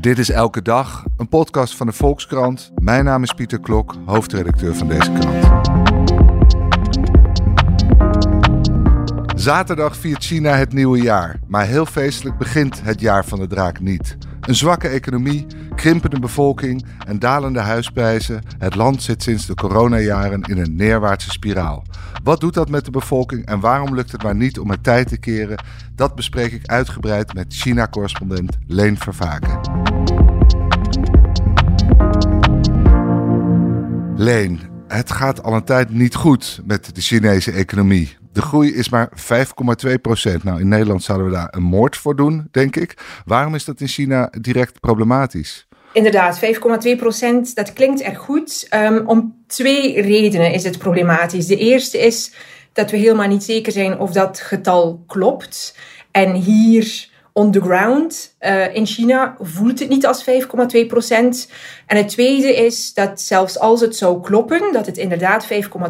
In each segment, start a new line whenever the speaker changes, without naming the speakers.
Dit is Elke Dag, een podcast van de Volkskrant. Mijn naam is Pieter Klok, hoofdredacteur van deze krant. Zaterdag viert China het nieuwe jaar, maar heel feestelijk begint het jaar van de draak niet. Een zwakke economie, krimpende bevolking en dalende huisprijzen. Het land zit sinds de coronajaren in een neerwaartse spiraal. Wat doet dat met de bevolking en waarom lukt het maar niet om het tijd te keren? Dat bespreek ik uitgebreid met China-correspondent Leen Vervaken. Leen, het gaat al een tijd niet goed met de Chinese economie. De groei is maar 5,2 procent. Nou, in Nederland zouden we daar een moord voor doen, denk ik. Waarom is dat in China direct problematisch?
Inderdaad, 5,2 procent, dat klinkt erg goed. Um, om twee redenen is het problematisch. De eerste is dat we helemaal niet zeker zijn of dat getal klopt. En hier on the ground uh, in China voelt het niet als 5,2 procent. En het tweede is dat zelfs als het zou kloppen, dat het inderdaad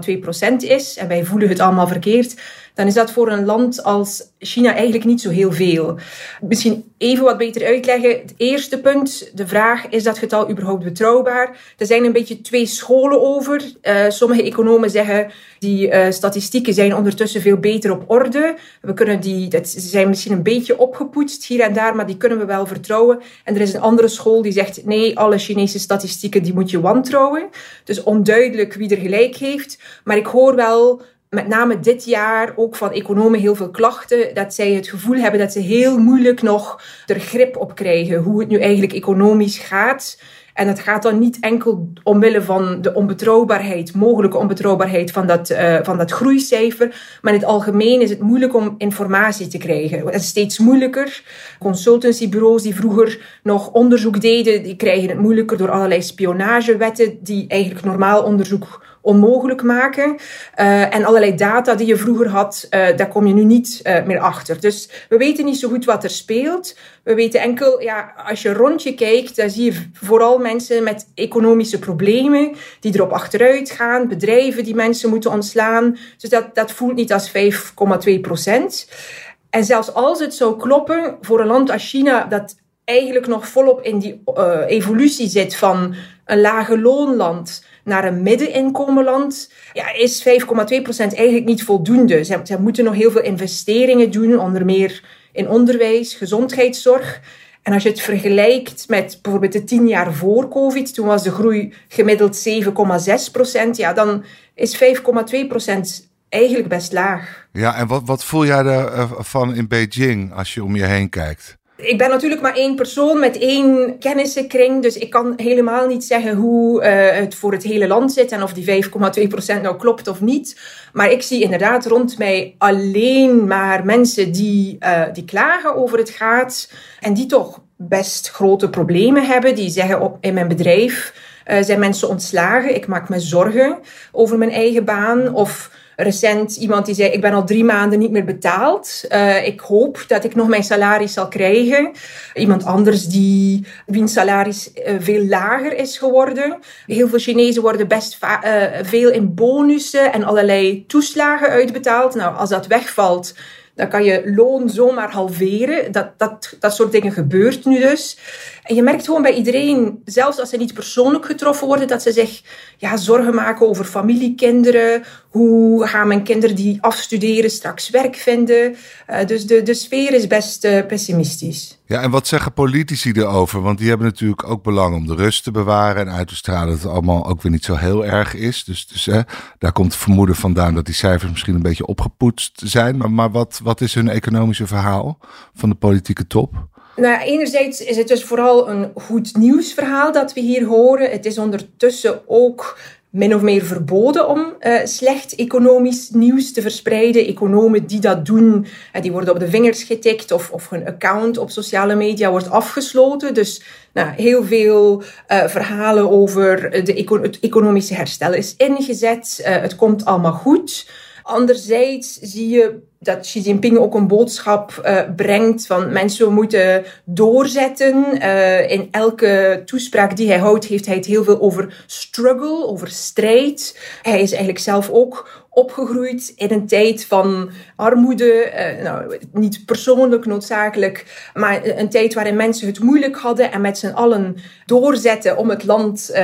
5,2 procent is, en wij voelen het allemaal verkeerd, dan is dat voor een land als China eigenlijk niet zo heel veel. Misschien even wat beter uitleggen. Het eerste punt, de vraag, is dat getal überhaupt betrouwbaar? Er zijn een beetje twee scholen over. Uh, sommige economen zeggen, die uh, statistieken zijn ondertussen veel beter op orde. We kunnen die, dat, ze zijn misschien een beetje opgepoetst hier en daar, maar die kunnen we wel vertrouwen. En er is een andere school die zegt, nee, alle Chinese statistieken die moet je wantrouwen. Dus onduidelijk wie er gelijk heeft. Maar ik hoor wel met name dit jaar ook van economen heel veel klachten. Dat zij het gevoel hebben dat ze heel moeilijk nog er grip op krijgen. Hoe het nu eigenlijk economisch gaat. En het gaat dan niet enkel omwille van de onbetrouwbaarheid, mogelijke onbetrouwbaarheid van dat, uh, van dat groeicijfer. Maar in het algemeen is het moeilijk om informatie te krijgen. Het is steeds moeilijker. Consultancybureaus die vroeger nog onderzoek deden, die krijgen het moeilijker door allerlei spionagewetten die eigenlijk normaal onderzoek onmogelijk maken. Uh, en allerlei data die je vroeger had, uh, daar kom je nu niet uh, meer achter. Dus we weten niet zo goed wat er speelt. We weten enkel, ja, als je rond je kijkt, dan zie je vooral mensen met economische problemen die erop achteruit gaan, bedrijven die mensen moeten ontslaan. Dus dat, dat voelt niet als 5,2 procent. En zelfs als het zou kloppen voor een land als China, dat eigenlijk nog volop in die evolutie zit van een lage loonland naar een middeninkomenland, ja, is 5,2% eigenlijk niet voldoende. Ze, moeten nog heel veel investeringen doen, onder meer in onderwijs, gezondheidszorg. En als je het vergelijkt met bijvoorbeeld de tien jaar voor COVID, toen was de groei gemiddeld 7,6% ja, dan is 5,2% eigenlijk best laag.
Ja, en wat, wat voel jij ervan in Beijing als je om je heen kijkt?
Ik ben natuurlijk maar één persoon met één kennissenkring, dus ik kan helemaal niet zeggen hoe uh, het voor het hele land zit en of die 5,2% nou klopt of niet. Maar ik zie inderdaad rond mij alleen maar mensen die, uh, die klagen over het gaat en die toch best grote problemen hebben. Die zeggen op, in mijn bedrijf uh, zijn mensen ontslagen, ik maak me zorgen over mijn eigen baan of recent iemand die zei: Ik ben al drie maanden niet meer betaald. Uh, ik hoop dat ik nog mijn salaris zal krijgen. Iemand anders die, wiens salaris uh, veel lager is geworden. Heel veel Chinezen worden best uh, veel in bonussen en allerlei toeslagen uitbetaald. Nou, als dat wegvalt. Dan kan je loon zomaar halveren. Dat, dat, dat soort dingen gebeurt nu dus. En je merkt gewoon bij iedereen, zelfs als ze niet persoonlijk getroffen worden, dat ze zich ja, zorgen maken over familiekinderen. Hoe gaan mijn kinderen die afstuderen straks werk vinden? Uh, dus de, de sfeer is best uh, pessimistisch.
Ja, en wat zeggen politici erover? Want die hebben natuurlijk ook belang om de rust te bewaren en uit te stralen dat het allemaal ook weer niet zo heel erg is. Dus, dus hè, daar komt het vermoeden vandaan dat die cijfers misschien een beetje opgepoetst zijn. Maar, maar wat, wat is hun economische verhaal van de politieke top?
Nou, enerzijds is het dus vooral een goed nieuwsverhaal dat we hier horen. Het is ondertussen ook min of meer verboden om uh, slecht economisch nieuws te verspreiden. Economen die dat doen, uh, die worden op de vingers getikt of, of hun account op sociale media wordt afgesloten. Dus nou, heel veel uh, verhalen over de het economische herstel is ingezet. het komt allemaal goed. Anderzijds zie je dat Xi Jinping ook een boodschap uh, brengt van mensen moeten doorzetten. Uh, in elke toespraak die hij houdt, heeft hij het heel veel over struggle, over strijd. Hij is eigenlijk zelf ook opgegroeid in een tijd van armoede. Uh, nou, niet persoonlijk noodzakelijk, maar een tijd waarin mensen het moeilijk hadden en met z'n allen doorzetten om het land uh,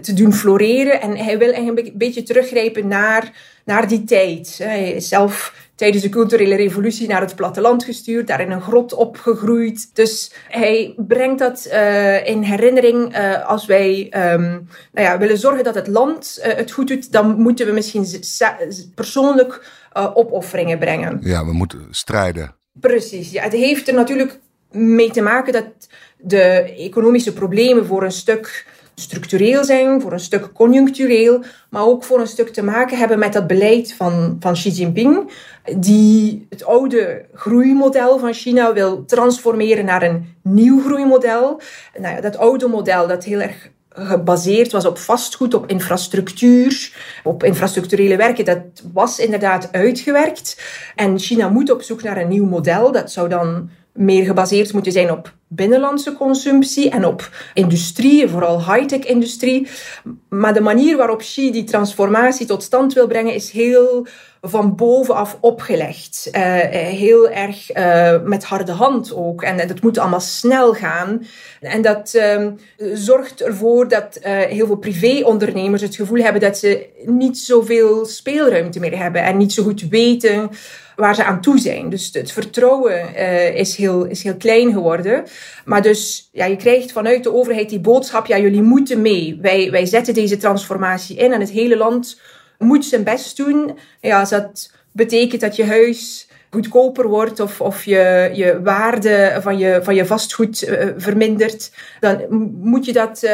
te doen floreren. En hij wil eigenlijk een beetje teruggrijpen naar, naar die tijd. Hij zelf tijdens de culturele revolutie naar het platteland gestuurd, daar in een grot opgegroeid. Dus hij brengt dat uh, in herinnering uh, als wij um, nou ja, willen zorgen dat het land uh, het goed doet, dan moeten we misschien persoonlijk opofferingen brengen.
Ja, we moeten strijden.
Precies, ja. Het heeft er natuurlijk mee te maken dat de economische problemen voor een stuk structureel zijn, voor een stuk conjunctureel, maar ook voor een stuk te maken hebben met dat beleid van, van Xi Jinping, die het oude groeimodel van China wil transformeren naar een nieuw groeimodel. Nou ja, dat oude model dat heel erg gebaseerd was op vastgoed, op infrastructuur, op infrastructurele werken. Dat was inderdaad uitgewerkt. En China moet op zoek naar een nieuw model. Dat zou dan meer gebaseerd moeten zijn op binnenlandse consumptie en op industrie, vooral high-tech industrie. Maar de manier waarop Xi die transformatie tot stand wil brengen is heel van bovenaf opgelegd. Uh, heel erg uh, met harde hand ook. En dat moet allemaal snel gaan. En dat uh, zorgt ervoor dat heel veel privéondernemers het gevoel hebben dat ze niet zoveel speelruimte meer hebben en niet zo goed weten waar ze aan toe zijn. Dus het vertrouwen uh, is, heel, is heel klein geworden. Maar dus ja, je krijgt vanuit de overheid die boodschap, ja, jullie moeten mee. Wij, wij zetten deze transformatie in en het hele land moet zijn best doen. Ja, als dat betekent dat je huis goedkoper wordt of, of je, je waarde van je, van je vastgoed uh, vermindert, dan moet je dat uh,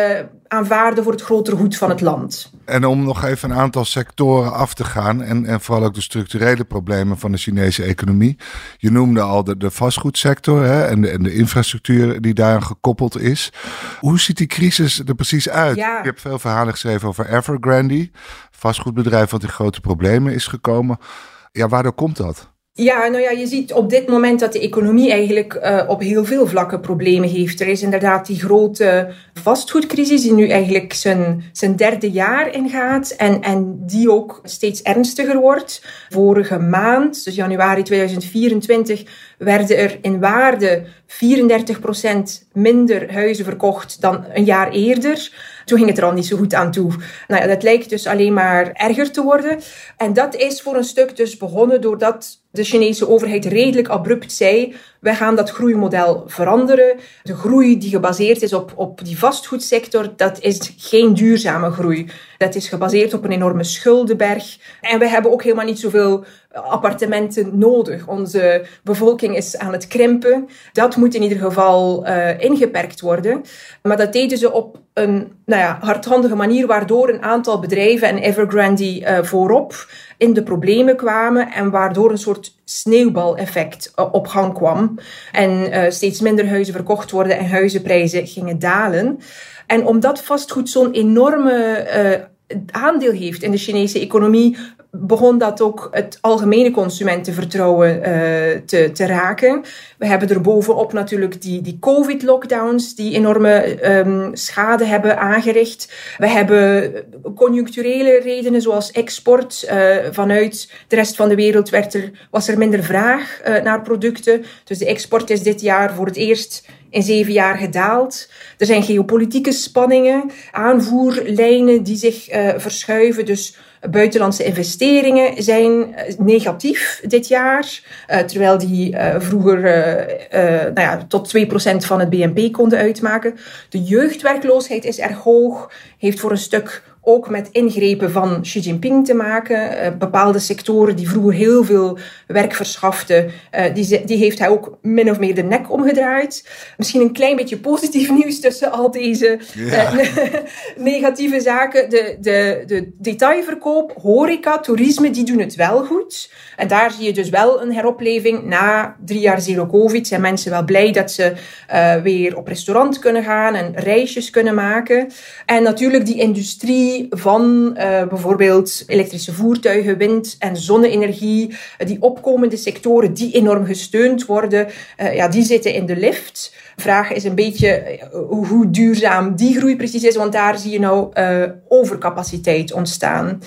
aanvaarden voor het grotere goed van het land.
En om nog even een aantal sectoren af te gaan en, en vooral ook de structurele problemen van de Chinese economie. Je noemde al de, de vastgoedsector hè, en, de, en de infrastructuur die daaraan gekoppeld is. Hoe ziet die crisis er precies uit? Ja. Je hebt veel verhalen geschreven over Evergrande, vastgoedbedrijf wat in grote problemen is gekomen. Ja, waardoor komt dat?
Ja, nou ja, je ziet op dit moment dat de economie eigenlijk uh, op heel veel vlakken problemen heeft. Er is inderdaad die grote vastgoedcrisis die nu eigenlijk zijn, zijn derde jaar ingaat en, en die ook steeds ernstiger wordt. Vorige maand, dus januari 2024, werden er in waarde 34% minder huizen verkocht dan een jaar eerder. Toen ging het er al niet zo goed aan toe. Nou ja, dat lijkt dus alleen maar erger te worden. En dat is voor een stuk dus begonnen doordat de Chinese overheid redelijk abrupt zei: wij gaan dat groeimodel veranderen. De groei die gebaseerd is op, op die vastgoedsector, dat is geen duurzame groei. Dat is gebaseerd op een enorme schuldenberg. En we hebben ook helemaal niet zoveel appartementen nodig. Onze bevolking is aan het krimpen. Dat moet in ieder geval uh, ingeperkt worden. Maar dat deden ze op een nou ja, hardhandige manier, waardoor een aantal bedrijven en Evergrande uh, voorop in de problemen kwamen en waardoor een soort sneeuwbaleffect uh, op gang kwam. En uh, steeds minder huizen verkocht worden en huizenprijzen gingen dalen. En omdat vastgoed zo'n enorme aandeel heeft in de Chinese economie, begon dat ook het algemene consumentenvertrouwen uh, te, te raken. We hebben er bovenop natuurlijk die, die COVID-lockdowns die enorme um, schade hebben aangericht. We hebben conjuncturele redenen zoals export. Uh, vanuit de rest van de wereld werd er, was er minder vraag uh, naar producten. Dus de export is dit jaar voor het eerst in zeven jaar gedaald. Er zijn geopolitieke spanningen, aanvoerlijnen die zich verschuiven. Dus Buitenlandse investeringen zijn eh, negatief dit jaar, uh, terwijl die vroeger nou ja, tot 2% van het BNP konden uitmaken. De jeugdwerkloosheid is erg hoog, heeft voor een stuk ook met ingrepen van Xi Jinping te maken. Uh, bepaalde sectoren die vroeger heel veel werk verschaften, uh, die, die heeft hij ook min of meer de nek omgedraaid. Misschien een klein beetje positief nieuws tussen al deze ja. uh, negatieve zaken. De, de, de detailverkoop, horeca, toerisme, die doen het wel goed. En daar zie je dus wel een heropleving. Na drie jaar zero covid zijn mensen wel blij dat ze weer op restaurant kunnen gaan en reisjes kunnen maken. En natuurlijk die industrie van uh, bijvoorbeeld elektrische voertuigen, wind- en zonne-energie, uh, die opkomende sectoren die enorm gesteund worden, uh, ja, die zitten in de lift. Vraag is een beetje eh, hoe duurzaam die groei precies is, want daar zie je nou overcapaciteit ontstaan.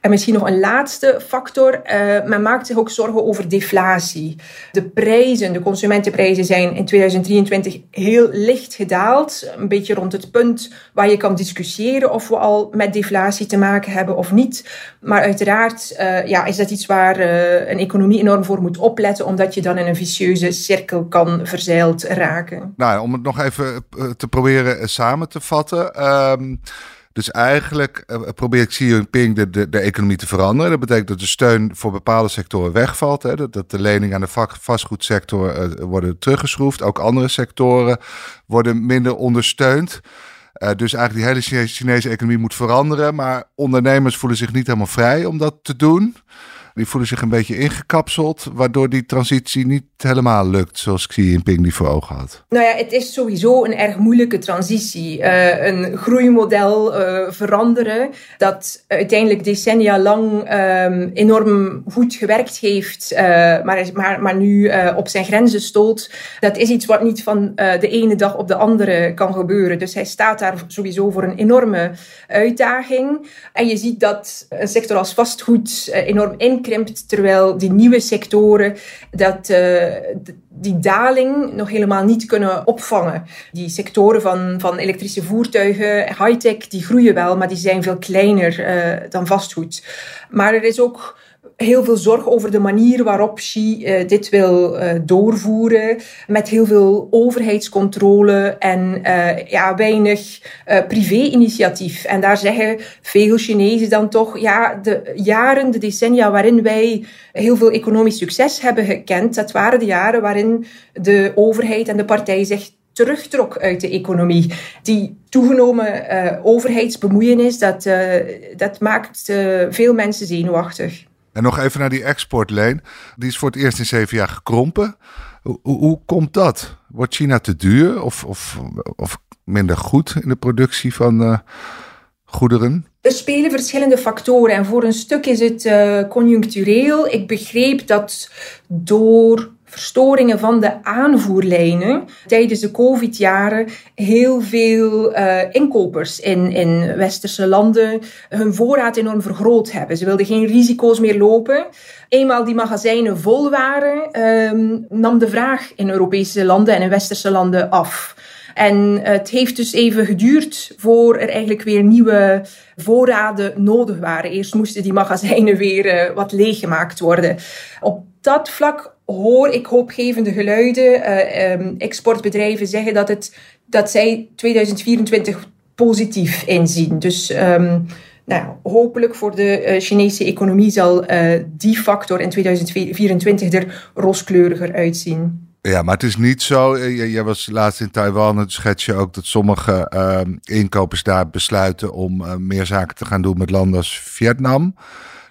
En misschien nog een laatste factor. Men maakt zich ook zorgen over deflatie. De prijzen, de consumentenprijzen zijn in 2023 heel licht gedaald. Een beetje rond het punt waar je kan discussiëren of we al met deflatie te maken hebben of niet. Maar uiteraard uh, ja, is dat iets waar een economie enorm voor moet opletten, omdat je dan in een vicieuze cirkel kan verzeild raken.
Nou, om het nog even eh, te proberen eh, samen te vatten. Um, dus eigenlijk probeert Xi Jinping de, de, de, economie te veranderen. Dat betekent dat de steun voor bepaalde sectoren wegvalt. Hè? Dat, de leningen aan de vastgoedsector uh, worden teruggeschroefd. Ook andere sectoren worden minder ondersteund. Uh, dus eigenlijk die hele Chinese economie moet veranderen. Maar ondernemers voelen zich niet helemaal vrij om dat te doen die voelen zich een beetje ingekapseld, waardoor die transitie niet helemaal lukt zoals Xi Jinping die voor ogen had?
Nou ja, het is sowieso een erg moeilijke transitie. Uh, een groeimodel uh, veranderen dat uiteindelijk decennia lang um, enorm goed gewerkt heeft, uh, maar, maar, maar nu op zijn grenzen stoot. Dat is iets wat niet van de ene dag op de andere kan gebeuren. Dus hij staat daar sowieso voor een enorme uitdaging. En je ziet dat een sector als vastgoed enorm terwijl die nieuwe sectoren dat, uh, die daling nog helemaal niet kunnen opvangen. Die sectoren van, van elektrische voertuigen, high-tech, die groeien wel, maar die zijn veel kleiner uh, dan vastgoed. Maar er is ook heel veel zorg over de manier waarop Xi uh, dit wil uh, doorvoeren. Met heel veel overheidscontrole en uh, ja, weinig privé-initiatief. En daar zeggen veel Chinezen dan toch, ja, de jaren, de decennia waarin wij heel veel economisch succes hebben gekend, dat waren de jaren waarin de overheid en de partij zich terugtrok uit de economie. Die toegenomen overheidsbemoeienis, dat, dat maakt veel mensen zenuwachtig.
En nog even naar die exportleen. Die is voor het eerst in zeven jaar gekrompen. Hoe, hoe, komt dat? Wordt China te duur of, of, of minder goed in de productie van uh, goederen?
Er spelen verschillende factoren en voor een stuk is het uh, conjunctureel. Ik begreep dat door verstoringen van de aanvoerlijnen tijdens de COVID-jaren heel veel uh, inkopers in, in westerse landen hun voorraad enorm vergroot hebben. Ze wilden geen risico's meer lopen. Eenmaal die magazijnen vol waren, um, nam de vraag in Europese landen en in westerse landen af. En het heeft dus even geduurd voor er eigenlijk weer nieuwe voorraden nodig waren. Eerst moesten die magazijnen weer uh, wat leeggemaakt worden. Op dat vlak hoor ik hoopgevende geluiden. Uh, exportbedrijven zeggen dat, het, dat zij 2024 positief inzien. Dus um, nou, hopelijk voor de uh, Chinese economie zal uh, die factor in 2024 er rooskleuriger uitzien.
Ja, maar het is niet zo. Jij was laatst in Taiwan. Het schets je ook dat sommige uh, inkopers daar besluiten om meer zaken te gaan doen met landen als Vietnam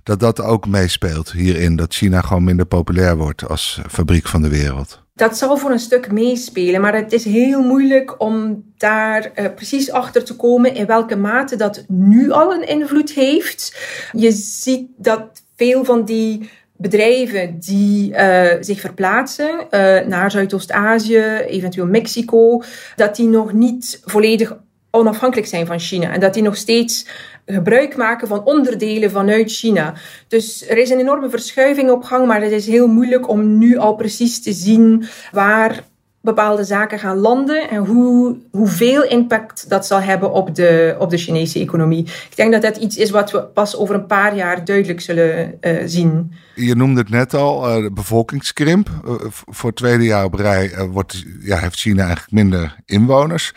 dat dat ook meespeelt hierin. Dat China gewoon minder populair wordt als fabriek van de wereld.
Dat zal voor een stuk meespelen, maar het is heel moeilijk om daar uh, precies achter te komen in welke mate dat nu al een invloed heeft. Je ziet dat veel van die bedrijven die uh, zich verplaatsen uh, naar Zuidoost-Azië, eventueel Mexico, dat die nog niet volledig onafhankelijk zijn van China. En dat die nog steeds gebruik maken van onderdelen vanuit China. Dus er is een enorme verschuiving op gang, maar het is heel moeilijk om nu al precies te zien waar bepaalde zaken gaan landen en hoe, hoeveel impact dat zal hebben op de, op de Chinese economie. Ik denk dat dat iets is wat we pas over een paar jaar duidelijk zullen uh, zien.
Je noemde het net al, uh, bevolkingskrimp. Uh, voor het tweede jaar op rij wordt, ja, heeft China eigenlijk minder inwoners.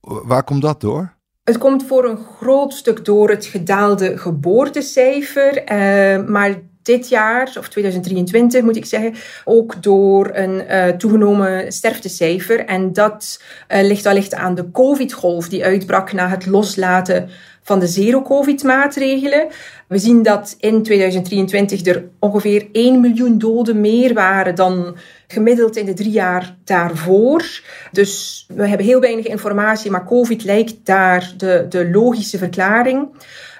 Waar komt dat door?
Het komt voor een groot stuk door het gedaalde geboortecijfer, uh, maar dit jaar, of 2023 moet ik zeggen, ook door een uh, toegenomen sterftecijfer. En dat uh, ligt allicht aan de COVID-golf die uitbrak na het loslaten van de zero-COVID-maatregelen. We zien dat in 2023 er ongeveer 1 miljoen doden meer waren dan gemiddeld in de drie jaar daarvoor. Dus we hebben heel weinig informatie, maar COVID lijkt daar de, de logische verklaring.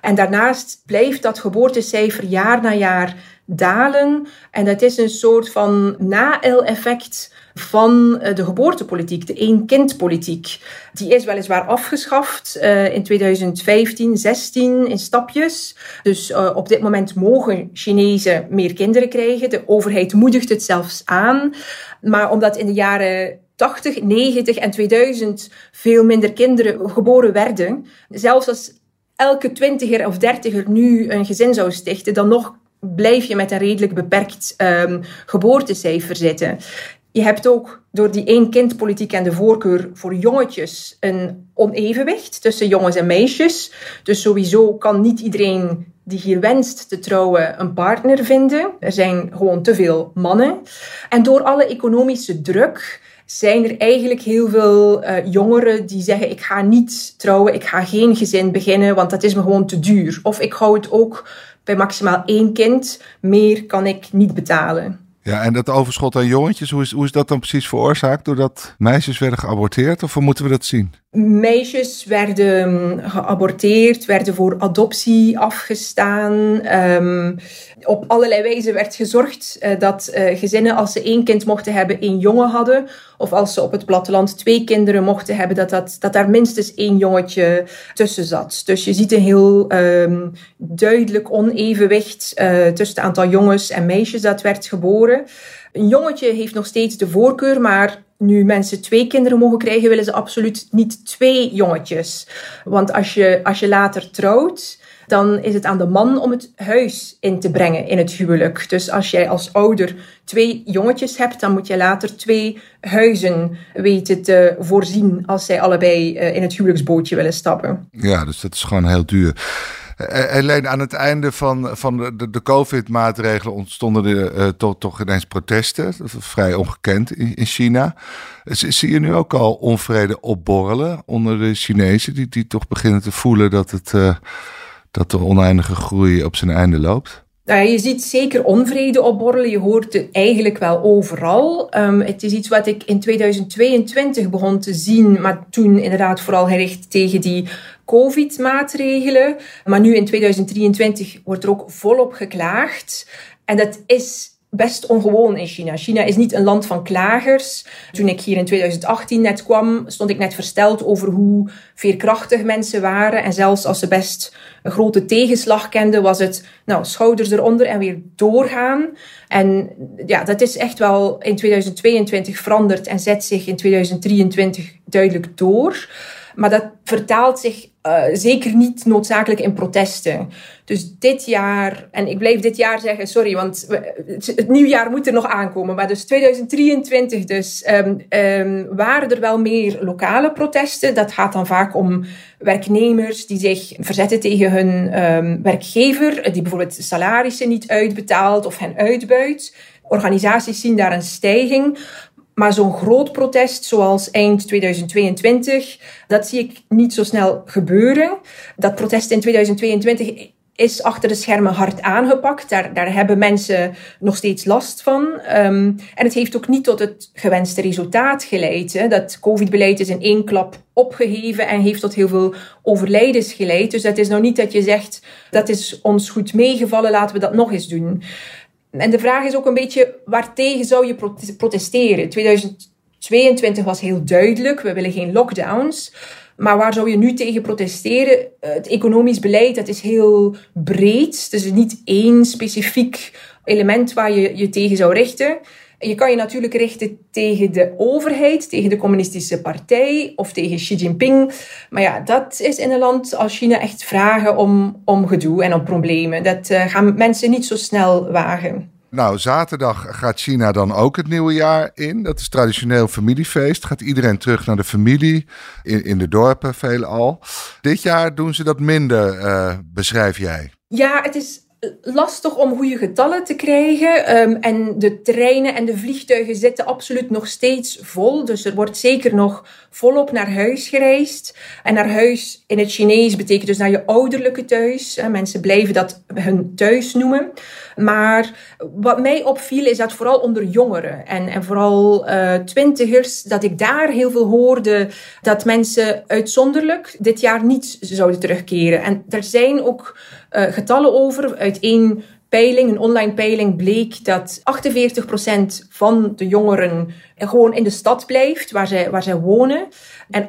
En daarnaast blijft dat geboortecijfer jaar na jaar dalen. En dat is een soort van na-effect van eh, de geboortepolitiek, de één-kind-politiek. Die is weliswaar afgeschaft uh, in 2015, 16 in stapjes. Dus uh, op dit moment mogen Chinezen meer kinderen krijgen. De overheid moedigt het zelfs aan. Maar omdat in de jaren 80, 90 en 2000 veel minder kinderen geboren werden, zelfs als elke twintiger of dertiger nu een gezin zou stichten, dan nog blijf je met een redelijk beperkt um, geboortecijfer zitten. Je hebt ook door die één-kindpolitiek en de voorkeur voor jongetjes een onevenwicht tussen jongens en meisjes. Dus sowieso kan niet iedereen die hier wenst te trouwen een partner vinden. Er zijn gewoon te veel mannen. En door alle economische druk zijn er eigenlijk heel veel uh, jongeren die zeggen: Ik ga niet trouwen, ik ga geen gezin beginnen, want dat is me gewoon te duur. Of ik hou het ook bij maximaal één kind, meer kan ik niet betalen.
Ja, en dat overschot aan jongetjes, hoe is, hoe is dat dan precies veroorzaakt? Doordat meisjes werden geaborteerd of hoe moeten we dat zien?
Meisjes werden geaborteerd, werden voor adoptie afgestaan. Um, op allerlei wijze werd gezorgd uh, dat uh, gezinnen, als ze één kind mochten hebben, één jongen hadden. Of als ze op het platteland twee kinderen mochten hebben, dat, dat, dat daar minstens één jongetje tussen zat. Dus je ziet een heel um, duidelijk onevenwicht uh, tussen het aantal jongens en meisjes dat werd geboren. Een jongetje heeft nog steeds de voorkeur, maar nu mensen twee kinderen mogen krijgen, willen ze absoluut niet twee jongetjes. Want als je, als je later trouwt, dan is het aan de man om het huis in te brengen in het huwelijk. Dus als jij als ouder twee jongetjes hebt, dan moet je later twee huizen weten te voorzien als zij allebei eh, in het huwelijksbootje willen stappen.
Ja, dus dat is gewoon heel duur. Alleen eh, aan het einde van, van de, de COVID-maatregelen ontstonden er uh, toch, toch ineens protesten. Vrij ongekend in, in China. Zie je nu ook al onvrede opborrelen onder de Chinezen, die, die toch beginnen te voelen dat, het, dat de oneindige groei op zijn einde loopt?
Nou, je ziet zeker onvrede opborrelen. Je hoort het eigenlijk wel overal. Um, het is iets wat ik in 2022 begon te zien, maar toen inderdaad vooral gericht tegen die COVID-maatregelen. Maar nu in 2023 wordt er ook volop geklaagd. En dat is best ongewoon in China. China is niet een land van klagers. Toen ik hier in 2018 net kwam, stond ik net versteld over hoe veerkrachtig mensen waren. En zelfs als ze best een grote tegenslag kenden, was het nou, schouders eronder en weer doorgaan. En ja, dat is echt wel in 2022 veranderd en zet zich in 2023 duidelijk door. Maar dat vertaalt zich uh, zeker niet noodzakelijk in protesten. Dus dit jaar, en ik blijf dit jaar zeggen, sorry, want het, het nieuwjaar moet er nog aankomen. Maar dus 2023 dus, um, um, waren er wel meer lokale protesten. Dat gaat dan vaak om werknemers die zich verzetten tegen hun um, werkgever, die bijvoorbeeld salarissen niet uitbetaalt of hen uitbuit. Organisaties zien daar een stijging. Maar zo'n groot protest zoals eind 2022, dat zie ik niet zo snel gebeuren. Dat protest in 2022 is achter de schermen hard aangepakt. Daar, daar hebben mensen nog steeds last van. Um, en het heeft ook niet tot het gewenste resultaat geleid. Hè. Dat COVID-beleid is in één klap opgeheven en heeft tot heel veel overlijdens geleid. Dus dat is nou niet dat je zegt, dat is ons goed meegevallen, laten we dat nog eens doen. En de vraag is ook een beetje, waartegen zou je protesteren? 2022 was heel duidelijk, we willen geen lockdowns. Maar waar zou je nu tegen protesteren? Het economisch beleid, dat is heel breed. Dus niet één specifiek element waar je je tegen zou richten. Je kan je natuurlijk richten tegen de overheid, tegen de communistische partij of tegen Xi Jinping. Maar ja, dat is in een land als China echt vragen om, om gedoe en om problemen. Dat uh, gaan mensen niet zo snel wagen.
Nou, zaterdag gaat China dan ook het nieuwe jaar in. Dat is traditioneel familiefeest. Gaat iedereen terug naar de familie, in, in de dorpen veelal. Dit jaar doen ze dat minder, uh, beschrijf jij.
Ja, het is lastig om goede getallen te krijgen. Um, en de treinen en de vliegtuigen zitten absoluut nog steeds vol. Dus er wordt zeker nog volop naar huis gereisd. En naar huis in het Chinees betekent dus naar je ouderlijke thuis. Mensen blijven dat hun thuis noemen. Maar wat mij opviel is dat vooral onder jongeren en, en vooral uh, twintigers, dat ik daar heel veel hoorde dat mensen uitzonderlijk dit jaar niet zouden terugkeren. En er zijn ook uh, getallen over uit één peiling, een online peiling, bleek dat 48% van de jongeren gewoon in de stad blijft waar zij, waar zij wonen. En 18%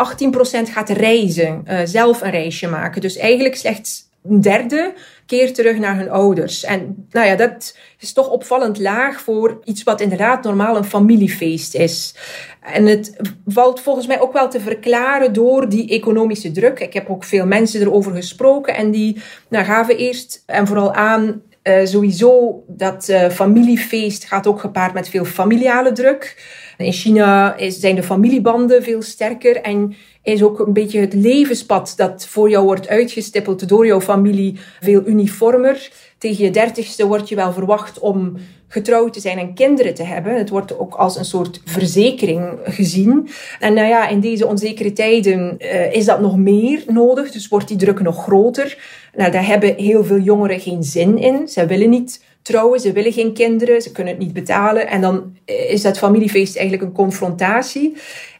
gaat reizen, uh, zelf een reisje maken. Dus eigenlijk slechts een derde keer terug naar hun ouders. En nou ja, dat is toch opvallend laag voor iets wat inderdaad normaal een familiefeest is. En het valt volgens mij ook wel te verklaren door die economische druk. Ik heb ook veel mensen erover gesproken en die nou, gaven eerst en vooral aan uh, sowieso dat uh, familiefeest gaat ook gepaard met veel familiale druk. In China is, zijn de familiebanden veel sterker en is ook een beetje het levenspad dat voor jou wordt uitgestippeld door jouw familie veel uniformer. Tegen je dertigste word je wel verwacht om getrouwd te zijn en kinderen te hebben. Het wordt ook als een soort verzekering gezien. En nou ja, in deze onzekere tijden uh, is dat nog meer nodig, dus wordt die druk nog groter. Nou, daar hebben heel veel jongeren geen zin in. Ze willen niet trouwen, ze willen geen kinderen, ze kunnen het niet betalen. En dan is dat familiefeest eigenlijk een confrontatie.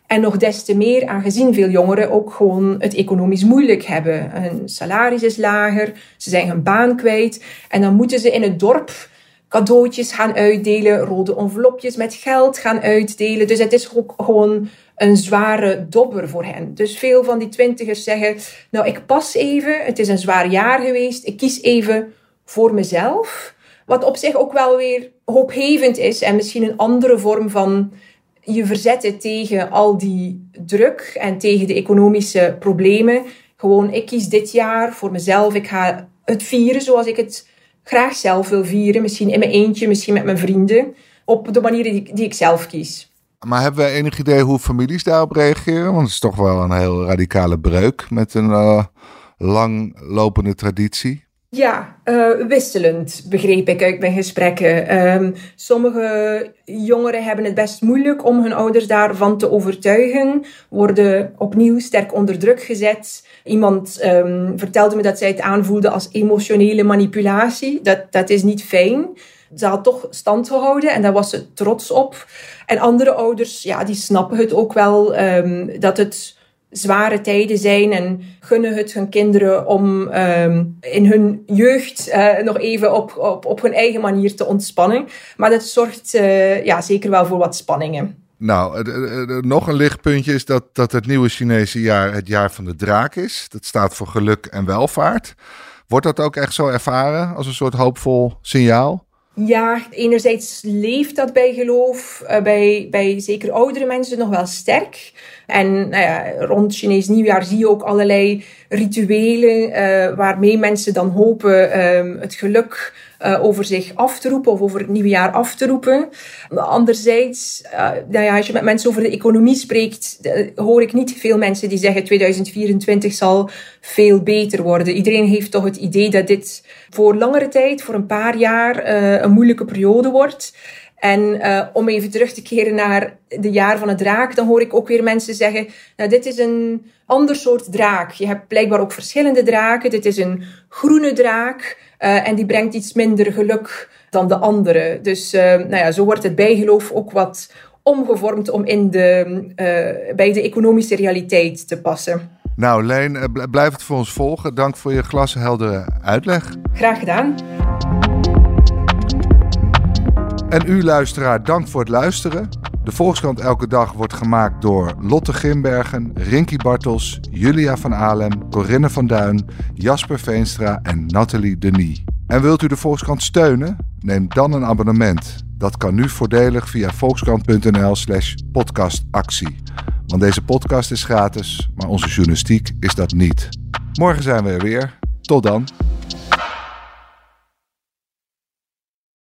En nog des te meer aangezien veel jongeren ook gewoon het economisch moeilijk hebben. Hun salaris is lager, ze zijn hun baan kwijt. En dan moeten ze in het dorp cadeautjes gaan uitdelen, rode envelopjes met geld gaan uitdelen. Dus het is ook gewoon een zware dobber voor hen. Dus veel van die twintigers zeggen, nou ik pas even, het is een zwaar jaar geweest, ik kies even voor mezelf. Wat op zich ook wel weer hoopgevend is en misschien een andere vorm van je verzetten tegen al die druk en tegen de economische problemen. Gewoon, ik kies dit jaar voor mezelf. Ik ga het vieren zoals ik het graag zelf wil vieren. Misschien in mijn eentje, misschien met mijn vrienden. Op de manier die, ik zelf kies.
Maar hebben we enig idee hoe families daarop reageren? Want het is toch wel een heel radicale breuk met een uh, lang lopende traditie.
Ja, uh, wisselend begreep ik uit mijn gesprekken. Um, sommige jongeren hebben het best moeilijk om hun ouders daarvan te overtuigen, worden opnieuw sterk onder druk gezet. Iemand um, vertelde me dat zij het aanvoelde als emotionele manipulatie. Dat, dat is niet fijn. Ze had toch stand gehouden en daar was ze trots op. En andere ouders, ja, die snappen het ook wel um, dat het zware tijden zijn en gunnen het hun kinderen om um, in hun jeugd uh, nog even op, op, op hun eigen manier te ontspannen. Maar dat zorgt uh, ja, zeker wel voor wat spanningen.
Nou, nog een lichtpuntje is dat, dat het nieuwe Chinese jaar het jaar van de draak is. Dat staat voor geluk en welvaart. Wordt dat ook echt zo ervaren als een soort hoopvol signaal?
Ja, enerzijds leeft dat bij geloof, bij, bij zeker oudere mensen nog wel sterk. En nou ja, rond Chinees nieuwjaar zie je ook allerlei rituelen uh, waarmee mensen dan hopen um, het geluk uh, over zich af te roepen of over het nieuwe jaar af te roepen. Anderzijds, uh, nou ja, als je met mensen over de economie spreekt, hoor ik niet veel mensen die zeggen 2024 zal veel beter worden. Iedereen heeft toch het idee dat dit voor langere tijd, voor een paar jaar, een moeilijke periode wordt. En uh, om even terug te keren naar de jaar van het draak, dan hoor ik ook weer mensen zeggen: Nou, dit is een ander soort draak. Je hebt blijkbaar ook verschillende draken. Dit is een groene draak uh, en die brengt iets minder geluk dan de andere. Dus uh, nou ja, zo wordt het bijgeloof ook wat omgevormd om in de, bij de economische realiteit te passen.
Nou, Leen, blijf het voor ons volgen. Dank voor je glasheldere uitleg.
Graag gedaan.
En u luisteraar, dank voor het luisteren. De Volkskrant Elke Dag wordt gemaakt door Lotte Grimbergen, Rinky Bartels, Julia van Alem, Corinne van Duin, Jasper Veenstra en Nathalie Denis. En wilt u de Volkskrant steunen? Neem dan een abonnement. Dat kan nu voordelig via volkskrant.nl slash podcastactie. Want deze podcast is gratis, maar onze journalistiek is dat niet. Morgen zijn we er weer. Tot dan.